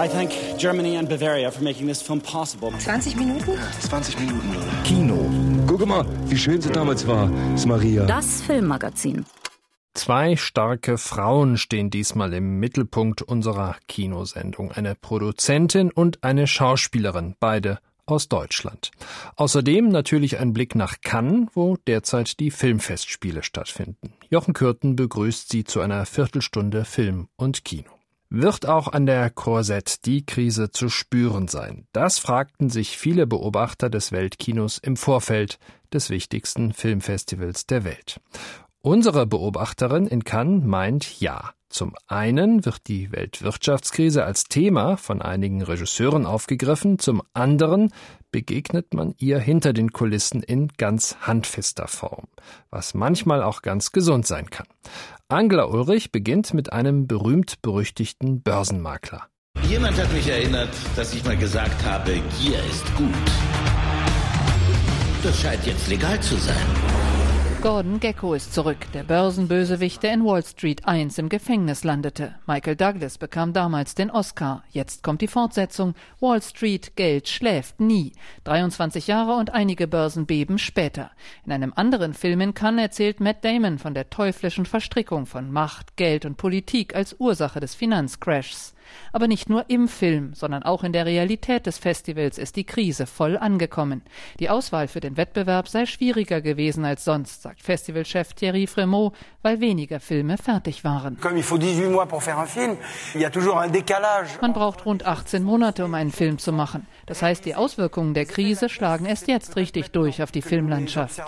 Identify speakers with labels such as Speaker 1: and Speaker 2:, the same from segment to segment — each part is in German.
Speaker 1: I thank Germany and Bavaria for making this film possible.
Speaker 2: 20 Minuten?
Speaker 3: 20 Minuten?
Speaker 4: Kino. Guck mal, wie schön sie damals war, ist Maria.
Speaker 5: Das Filmmagazin.
Speaker 6: Zwei starke Frauen stehen diesmal im Mittelpunkt unserer Kinosendung. Eine Produzentin und eine Schauspielerin, beide aus Deutschland. Außerdem natürlich ein Blick nach Cannes, wo derzeit die Filmfestspiele stattfinden. Jochen Kürten begrüßt sie zu einer Viertelstunde Film und Kino. Wird auch an der Korsette die Krise zu spüren sein? Das fragten sich viele Beobachter des Weltkinos im Vorfeld des wichtigsten Filmfestivals der Welt. Unsere Beobachterin in Cannes meint ja. Zum einen wird die Weltwirtschaftskrise als Thema von einigen Regisseuren aufgegriffen, zum anderen begegnet man ihr hinter den Kulissen in ganz handfester Form, was manchmal auch ganz gesund sein kann. Angela Ulrich beginnt mit einem berühmt-berüchtigten Börsenmakler.
Speaker 7: Jemand hat mich erinnert, dass ich mal gesagt habe, Gier ist gut. Das scheint jetzt legal zu sein.
Speaker 8: Gordon Gecko ist zurück, der Börsenbösewicht, der in Wall Street 1 im Gefängnis landete. Michael Douglas bekam damals den Oscar. Jetzt kommt die Fortsetzung. Wall Street, Geld schläft nie. 23 Jahre und einige Börsenbeben später. In einem anderen Film in Cannes erzählt Matt Damon von der teuflischen Verstrickung von Macht, Geld und Politik als Ursache des Finanzcrashs. Aber nicht nur im Film, sondern auch in der Realität des Festivals ist die Krise voll angekommen. Die Auswahl für den Wettbewerb sei schwieriger gewesen als sonst, sagt Festivalchef Thierry Fremont, weil weniger Filme fertig waren. Man braucht rund 18 Monate, um einen Film zu machen. Das heißt, die Auswirkungen der Krise schlagen erst jetzt richtig durch auf die Filmlandschaft.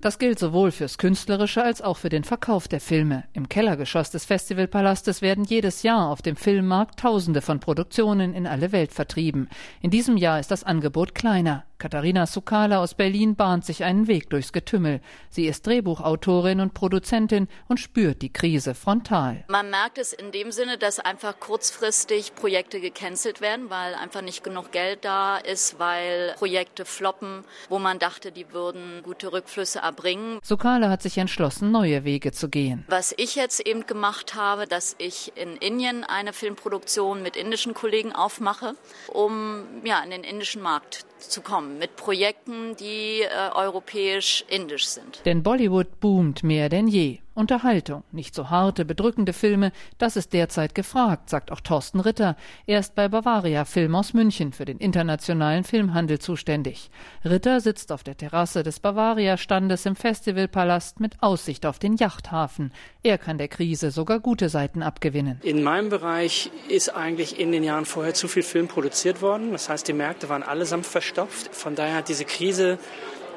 Speaker 8: Das gilt sowohl fürs Künstlerische als auch für den Verkauf der Filme. Im Kellergeschoss des Festivalpalastes werden jedes Jahr auf dem Filmmarkt Tausende von Produktionen in alle Welt vertrieben. In diesem Jahr ist das Angebot kleiner. Katharina Sukala aus Berlin bahnt sich einen Weg durchs Getümmel. Sie ist Drehbuchautorin und Produzentin und spürt die Krise frontal.
Speaker 9: Man merkt es in dem Sinne, dass einfach kurzfristig Projekte gecancelt werden, weil einfach nicht genug Geld da ist, weil Projekte floppen, wo man dachte, die würden gute Rückflüsse erbringen.
Speaker 8: Sukala hat sich entschlossen, neue Wege zu gehen.
Speaker 9: Was ich jetzt eben gemacht habe, dass ich in Indien eine Filmproduktion mit indischen Kollegen aufmache, um ja in den indischen Markt zu kommen mit Projekten, die äh, europäisch-indisch sind.
Speaker 8: Denn Bollywood boomt mehr denn je. Unterhaltung, nicht so harte, bedrückende Filme, das ist derzeit gefragt, sagt auch Thorsten Ritter. Er ist bei Bavaria Film aus München für den internationalen Filmhandel zuständig. Ritter sitzt auf der Terrasse des Bavaria-Standes im Festivalpalast mit Aussicht auf den Yachthafen. Er kann der Krise sogar gute Seiten abgewinnen.
Speaker 10: In meinem Bereich ist eigentlich in den Jahren vorher zu viel Film produziert worden. Das heißt, die Märkte waren allesamt verstopft. Von daher hat diese Krise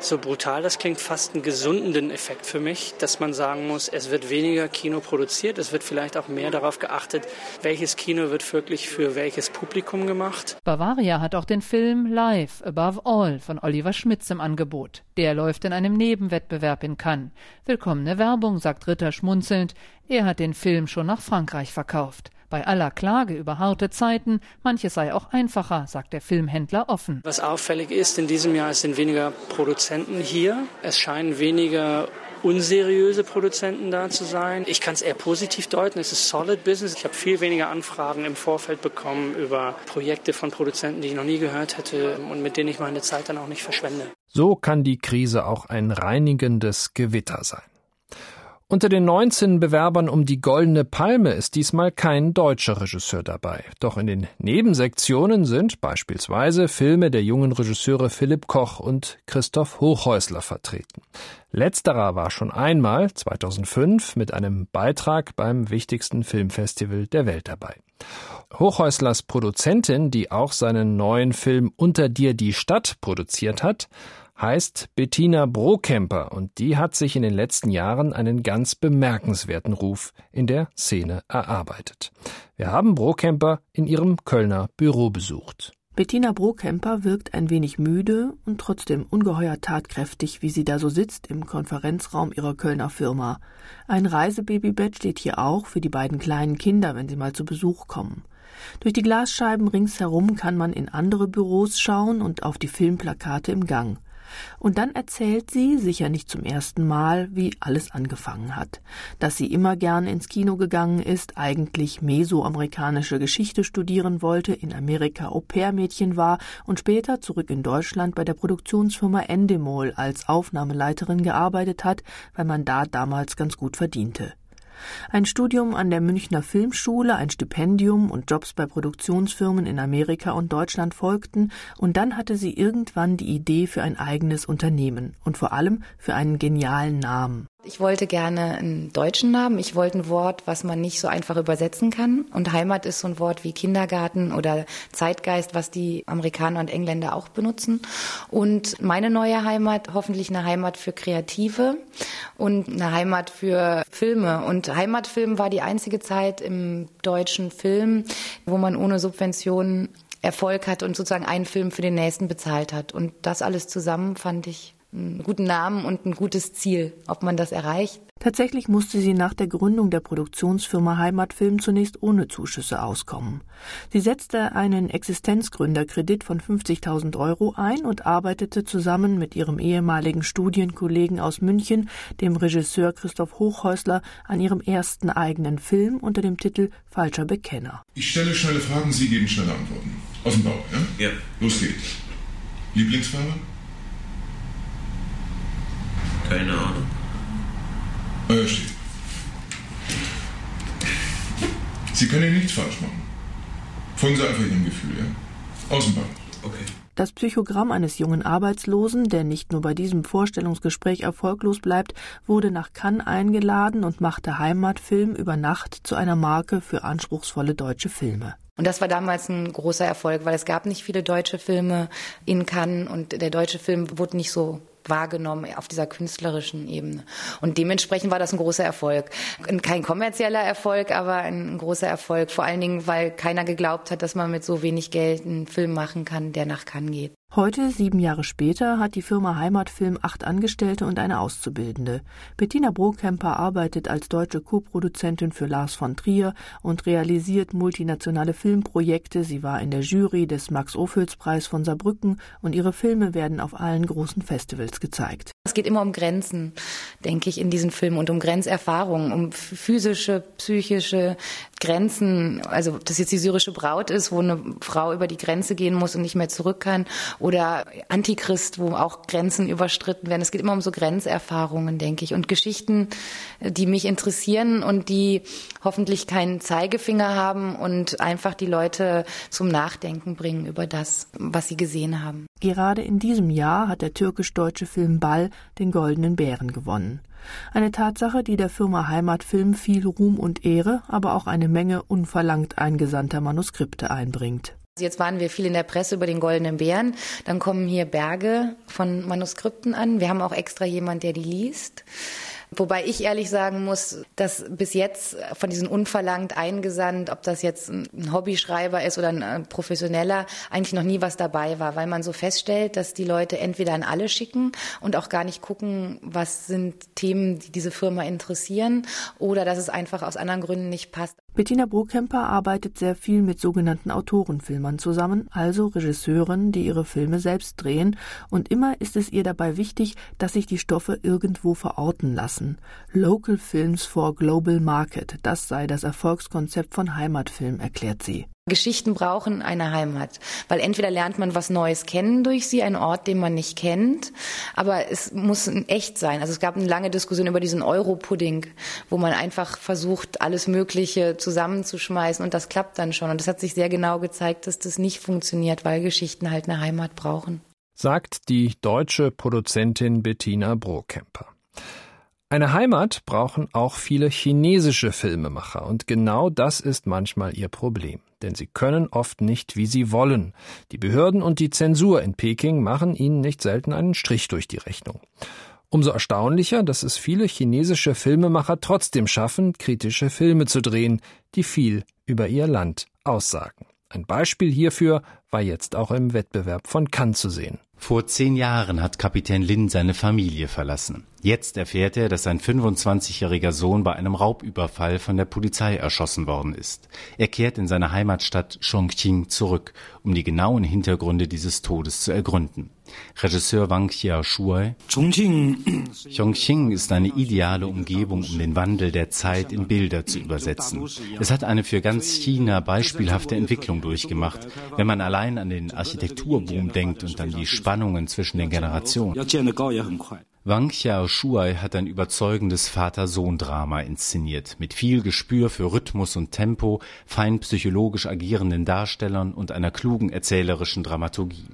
Speaker 10: so brutal das klingt, fast einen gesundenden Effekt für mich, dass man sagen muss, es wird weniger Kino produziert, es wird vielleicht auch mehr darauf geachtet, welches Kino wird wirklich für welches Publikum gemacht.
Speaker 8: Bavaria hat auch den Film Live Above All von Oliver Schmitz im Angebot. Der läuft in einem Nebenwettbewerb in Cannes. Willkommene Werbung, sagt Ritter schmunzelnd. Er hat den Film schon nach Frankreich verkauft. Bei aller Klage über harte Zeiten, manches sei auch einfacher, sagt der Filmhändler offen.
Speaker 10: Was auffällig ist, in diesem Jahr sind weniger Produzenten hier. Es scheinen weniger unseriöse Produzenten da zu sein. Ich kann es eher positiv deuten. Es ist solid Business. Ich habe viel weniger Anfragen im Vorfeld bekommen über Projekte von Produzenten, die ich noch nie gehört hätte und mit denen ich meine Zeit dann auch nicht verschwende.
Speaker 6: So kann die Krise auch ein reinigendes Gewitter sein. Unter den 19 Bewerbern um die Goldene Palme ist diesmal kein deutscher Regisseur dabei. Doch in den Nebensektionen sind beispielsweise Filme der jungen Regisseure Philipp Koch und Christoph Hochhäusler vertreten. Letzterer war schon einmal 2005 mit einem Beitrag beim wichtigsten Filmfestival der Welt dabei. Hochhäuslers Produzentin, die auch seinen neuen Film Unter dir die Stadt produziert hat, heißt Bettina Brokemper und die hat sich in den letzten Jahren einen ganz bemerkenswerten Ruf in der Szene erarbeitet. Wir haben Brokemper in ihrem Kölner Büro besucht.
Speaker 11: Bettina Brokemper wirkt ein wenig müde und trotzdem ungeheuer tatkräftig, wie sie da so sitzt im Konferenzraum ihrer Kölner Firma. Ein Reisebabybett steht hier auch für die beiden kleinen Kinder, wenn sie mal zu Besuch kommen. Durch die Glasscheiben ringsherum kann man in andere Büros schauen und auf die Filmplakate im Gang. Und dann erzählt sie, sicher nicht zum ersten Mal, wie alles angefangen hat. Dass sie immer gern ins Kino gegangen ist, eigentlich mesoamerikanische Geschichte studieren wollte, in Amerika Au-pair-Mädchen war und später zurück in Deutschland bei der Produktionsfirma Endemol als Aufnahmeleiterin gearbeitet hat, weil man da damals ganz gut verdiente. Ein Studium an der Münchner Filmschule, ein Stipendium und Jobs bei Produktionsfirmen in Amerika und Deutschland folgten, und dann hatte sie irgendwann die Idee für ein eigenes Unternehmen und vor allem für einen genialen Namen.
Speaker 2: Ich wollte gerne einen deutschen Namen. Ich wollte ein Wort, was man nicht so einfach übersetzen kann. Und Heimat ist so ein Wort wie Kindergarten oder Zeitgeist, was die Amerikaner und Engländer auch benutzen. Und meine neue Heimat, hoffentlich eine Heimat für Kreative und eine Heimat für Filme. Und Heimatfilm war die einzige Zeit im deutschen Film, wo man ohne Subventionen Erfolg hat und sozusagen einen Film für den nächsten bezahlt hat. Und das alles zusammen fand ich einen guten Namen und ein gutes Ziel. Ob man das erreicht,
Speaker 11: Tatsächlich musste sie nach der Gründung der Produktionsfirma Heimatfilm zunächst ohne Zuschüsse auskommen. Sie setzte einen Existenzgründerkredit von 50.000 Euro ein und arbeitete zusammen mit ihrem ehemaligen Studienkollegen aus München, dem Regisseur Christoph Hochhäusler, an ihrem ersten eigenen Film unter dem Titel Falscher Bekenner.
Speaker 3: Ich stelle schnelle Fragen, Sie geben schnelle Antworten. Aus dem Bauch, ja?
Speaker 5: Ja.
Speaker 3: Los geht's. Lieblingsfarbe?
Speaker 5: Keine Ahnung.
Speaker 3: Euer Stil. Sie können nichts falsch machen. Folgen Sie einfach Ihrem Gefühl, ja? Bauch.
Speaker 5: Okay.
Speaker 11: Das Psychogramm eines jungen Arbeitslosen, der nicht nur bei diesem Vorstellungsgespräch erfolglos bleibt, wurde nach Cannes eingeladen und machte Heimatfilm über Nacht zu einer Marke für anspruchsvolle deutsche Filme.
Speaker 2: Und das war damals ein großer Erfolg, weil es gab nicht viele deutsche Filme in Cannes und der deutsche Film wurde nicht so wahrgenommen auf dieser künstlerischen Ebene. Und dementsprechend war das ein großer Erfolg. Kein kommerzieller Erfolg, aber ein großer Erfolg. Vor allen Dingen, weil keiner geglaubt hat, dass man mit so wenig Geld einen Film machen kann, der nach Cannes geht.
Speaker 11: Heute, sieben Jahre später, hat die Firma Heimatfilm acht Angestellte und eine Auszubildende. Bettina Brohkemper arbeitet als deutsche Co-Produzentin für Lars von Trier und realisiert multinationale Filmprojekte. Sie war in der Jury des Max-Ophüls-Preis von Saarbrücken und ihre Filme werden auf allen großen Festivals gezeigt.
Speaker 2: Es geht immer um Grenzen, denke ich, in diesen Filmen und um Grenzerfahrungen, um physische, psychische Grenzen. Also, ob das jetzt die syrische Braut ist, wo eine Frau über die Grenze gehen muss und nicht mehr zurück kann, oder Antichrist, wo auch Grenzen überstritten werden. Es geht immer um so Grenzerfahrungen, denke ich, und Geschichten, die mich interessieren und die hoffentlich keinen Zeigefinger haben und einfach die Leute zum Nachdenken bringen über das, was sie gesehen haben.
Speaker 11: Gerade in diesem Jahr hat der türkisch-deutsche Film Ball den Goldenen Bären gewonnen. Eine Tatsache, die der Firma Heimatfilm viel Ruhm und Ehre, aber auch eine Menge unverlangt eingesandter Manuskripte einbringt.
Speaker 2: Jetzt waren wir viel in der Presse über den Goldenen Bären. Dann kommen hier Berge von Manuskripten an. Wir haben auch extra jemand, der die liest. Wobei ich ehrlich sagen muss, dass bis jetzt von diesen unverlangt eingesandt, ob das jetzt ein Hobbyschreiber ist oder ein äh, professioneller, eigentlich noch nie was dabei war, weil man so feststellt, dass die Leute entweder an alle schicken und auch gar nicht gucken, was sind Themen, die diese Firma interessieren oder dass es einfach aus anderen Gründen nicht passt.
Speaker 11: Bettina Brohkemper arbeitet sehr viel mit sogenannten Autorenfilmern zusammen, also Regisseuren, die ihre Filme selbst drehen, und immer ist es ihr dabei wichtig, dass sich die Stoffe irgendwo verorten lassen. Local Films for Global Market, das sei das Erfolgskonzept von Heimatfilm, erklärt sie.
Speaker 2: Geschichten brauchen eine Heimat, weil entweder lernt man was Neues kennen durch sie, einen Ort, den man nicht kennt, aber es muss echt sein. Also es gab eine lange Diskussion über diesen Euro-Pudding, wo man einfach versucht, alles Mögliche zusammenzuschmeißen und das klappt dann schon. Und es hat sich sehr genau gezeigt, dass das nicht funktioniert, weil Geschichten halt eine Heimat brauchen.
Speaker 6: Sagt die deutsche Produzentin Bettina Brohkemper. Eine Heimat brauchen auch viele chinesische Filmemacher und genau das ist manchmal ihr Problem. Denn sie können oft nicht, wie sie wollen. Die Behörden und die Zensur in Peking machen ihnen nicht selten einen Strich durch die Rechnung. Umso erstaunlicher, dass es viele chinesische Filmemacher trotzdem schaffen, kritische Filme zu drehen, die viel über ihr Land aussagen. Ein Beispiel hierfür war jetzt auch im Wettbewerb von Cannes zu sehen.
Speaker 12: Vor zehn Jahren hat Kapitän Lin seine Familie verlassen. Jetzt erfährt er, dass sein 25-jähriger Sohn bei einem Raubüberfall von der Polizei erschossen worden ist. Er kehrt in seine Heimatstadt Chongqing zurück, um die genauen Hintergründe dieses Todes zu ergründen. Regisseur Wang Xiaoshui Chongqing ist eine ideale Umgebung, um den Wandel der Zeit in Bilder zu übersetzen. Es hat eine für ganz China beispielhafte Entwicklung durchgemacht, wenn man allein an den Architekturboom denkt und an die Spannungen zwischen den Generationen. Wang Xiaoshui hat ein überzeugendes Vater-Sohn-Drama inszeniert, mit viel Gespür für Rhythmus und Tempo, fein psychologisch agierenden Darstellern und einer klugen erzählerischen Dramaturgie.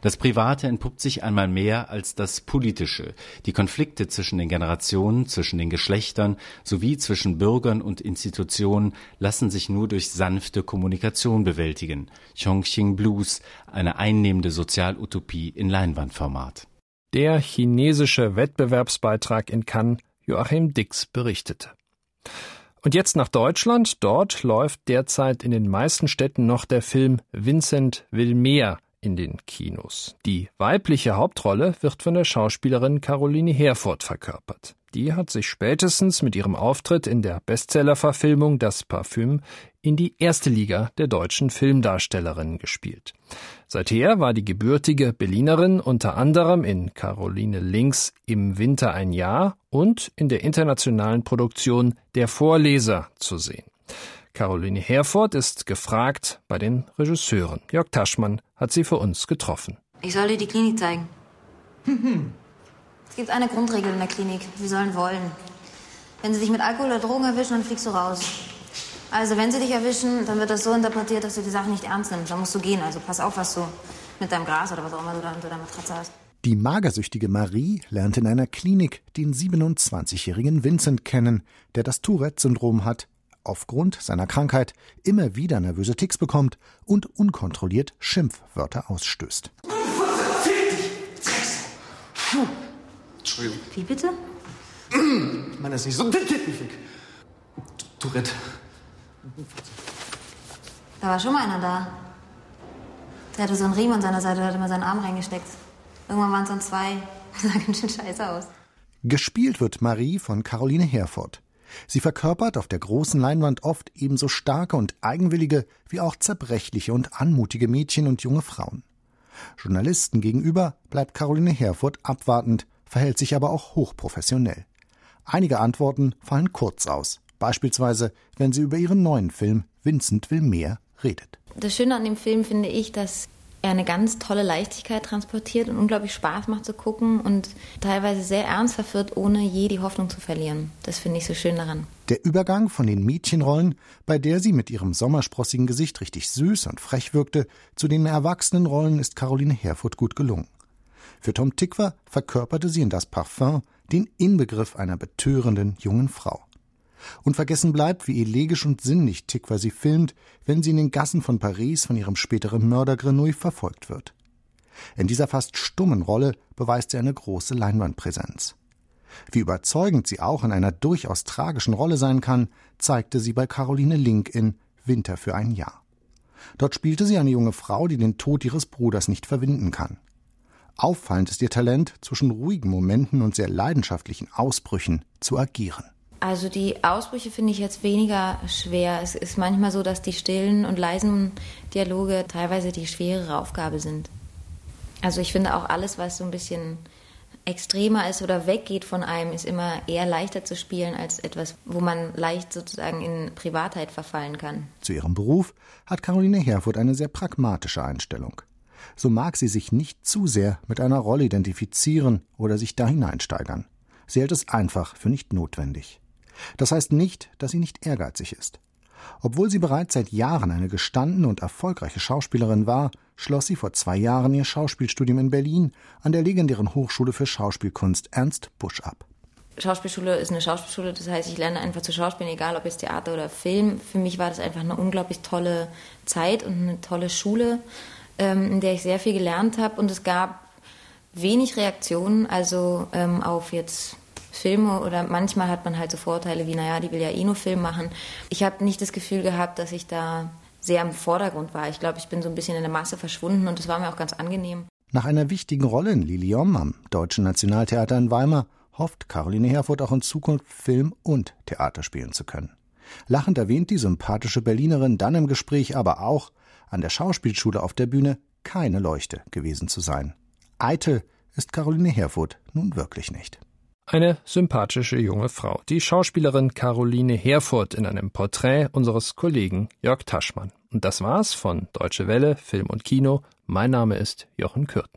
Speaker 12: Das Private entpuppt sich einmal mehr als das Politische. Die Konflikte zwischen den Generationen, zwischen den Geschlechtern sowie zwischen Bürgern und Institutionen lassen sich nur durch sanfte Kommunikation bewältigen. Chongqing Blues, eine einnehmende Sozialutopie in Leinwandformat.
Speaker 6: Der chinesische Wettbewerbsbeitrag in Cannes, Joachim Dix berichtete. Und jetzt nach Deutschland. Dort läuft derzeit in den meisten Städten noch der Film Vincent will mehr in den Kinos. Die weibliche Hauptrolle wird von der Schauspielerin Caroline Herford verkörpert. Die hat sich spätestens mit ihrem Auftritt in der Bestsellerverfilmung Das Parfüm in die erste Liga der deutschen Filmdarstellerinnen gespielt. Seither war die gebürtige Berlinerin unter anderem in Caroline Links im Winter ein Jahr und in der internationalen Produktion Der Vorleser zu sehen. Caroline Herford ist gefragt bei den Regisseuren. Jörg Taschmann hat sie für uns getroffen.
Speaker 13: Ich soll dir die Klinik zeigen. es gibt eine Grundregel in der Klinik. Sie sollen wollen. Wenn sie dich mit Alkohol oder Drogen erwischen, dann fliegst du raus. Also, wenn sie dich erwischen, dann wird das so interpretiert, dass du die Sache nicht ernst nimmst. Dann musst du gehen. Also, pass auf, was du mit deinem Gras oder was auch immer du da unter deiner Matratze hast.
Speaker 14: Die magersüchtige Marie lernt in einer Klinik den 27-jährigen Vincent kennen, der das Tourette-Syndrom hat, aufgrund seiner Krankheit immer wieder nervöse Ticks bekommt und unkontrolliert Schimpfwörter ausstößt.
Speaker 13: Entschuldigung. Wie bitte?
Speaker 15: Ich meine das nicht so. Tourette.
Speaker 13: Da war schon mal einer da. Der hatte so einen Riemen an seiner Seite, der hat immer seinen Arm reingesteckt. Irgendwann waren es dann zwei. Das sah ganz schön scheiße aus.
Speaker 14: Gespielt wird Marie von Caroline Herford. Sie verkörpert auf der großen Leinwand oft ebenso starke und eigenwillige wie auch zerbrechliche und anmutige Mädchen und junge Frauen. Journalisten gegenüber bleibt Caroline Herford abwartend, verhält sich aber auch hochprofessionell. Einige Antworten fallen kurz aus, beispielsweise wenn sie über ihren neuen Film Vincent will mehr redet.
Speaker 13: Das Schöne an dem Film finde ich, dass er eine ganz tolle Leichtigkeit transportiert und unglaublich Spaß macht zu gucken und teilweise sehr ernst verführt, ohne je die Hoffnung zu verlieren. Das finde ich so schön daran.
Speaker 14: Der Übergang von den Mädchenrollen, bei der sie mit ihrem sommersprossigen Gesicht richtig süß und frech wirkte, zu den erwachsenen Rollen ist Caroline Herfurth gut gelungen. Für Tom Tickwer verkörperte sie in das Parfum den Inbegriff einer betörenden jungen Frau. Und vergessen bleibt, wie elegisch und sinnlich Tikva sie filmt, wenn sie in den Gassen von Paris von ihrem späteren Mörder Grenouille verfolgt wird. In dieser fast stummen Rolle beweist sie eine große Leinwandpräsenz. Wie überzeugend sie auch in einer durchaus tragischen Rolle sein kann, zeigte sie bei Caroline Link in Winter für ein Jahr. Dort spielte sie eine junge Frau, die den Tod ihres Bruders nicht verwinden kann. Auffallend ist ihr Talent, zwischen ruhigen Momenten und sehr leidenschaftlichen Ausbrüchen zu agieren.
Speaker 13: Also die Ausbrüche finde ich jetzt weniger schwer. Es ist manchmal so, dass die stillen und leisen Dialoge teilweise die schwerere Aufgabe sind. Also ich finde auch alles, was so ein bisschen extremer ist oder weggeht von einem, ist immer eher leichter zu spielen als etwas, wo man leicht sozusagen in Privatheit verfallen kann.
Speaker 14: Zu ihrem Beruf hat Caroline Herfurth eine sehr pragmatische Einstellung. So mag sie sich nicht zu sehr mit einer Rolle identifizieren oder sich da hineinsteigern. Sie hält es einfach für nicht notwendig. Das heißt nicht, dass sie nicht ehrgeizig ist. Obwohl sie bereits seit Jahren eine gestandene und erfolgreiche Schauspielerin war, schloss sie vor zwei Jahren ihr Schauspielstudium in Berlin an der legendären Hochschule für Schauspielkunst Ernst Busch ab.
Speaker 13: Schauspielschule ist eine Schauspielschule, das heißt, ich lerne einfach zu schauspielen, egal ob jetzt Theater oder Film. Für mich war das einfach eine unglaublich tolle Zeit und eine tolle Schule, ähm, in der ich sehr viel gelernt habe und es gab wenig Reaktionen, also ähm, auf jetzt Filme oder manchmal hat man halt so Vorteile wie, naja, die will ja eh nur Film machen. Ich habe nicht das Gefühl gehabt, dass ich da sehr im Vordergrund war. Ich glaube, ich bin so ein bisschen in der Masse verschwunden und das war mir auch ganz angenehm.
Speaker 14: Nach einer wichtigen Rolle in Lilium am Deutschen Nationaltheater in Weimar hofft Caroline Herfurth auch in Zukunft Film und Theater spielen zu können. Lachend erwähnt die sympathische Berlinerin dann im Gespräch aber auch, an der Schauspielschule auf der Bühne keine Leuchte gewesen zu sein. Eitel ist Caroline Herfurth nun wirklich nicht.
Speaker 6: Eine sympathische junge Frau, die Schauspielerin Caroline Herfurth in einem Porträt unseres Kollegen Jörg Taschmann. Und das war's von Deutsche Welle, Film und Kino. Mein Name ist Jochen Kürten.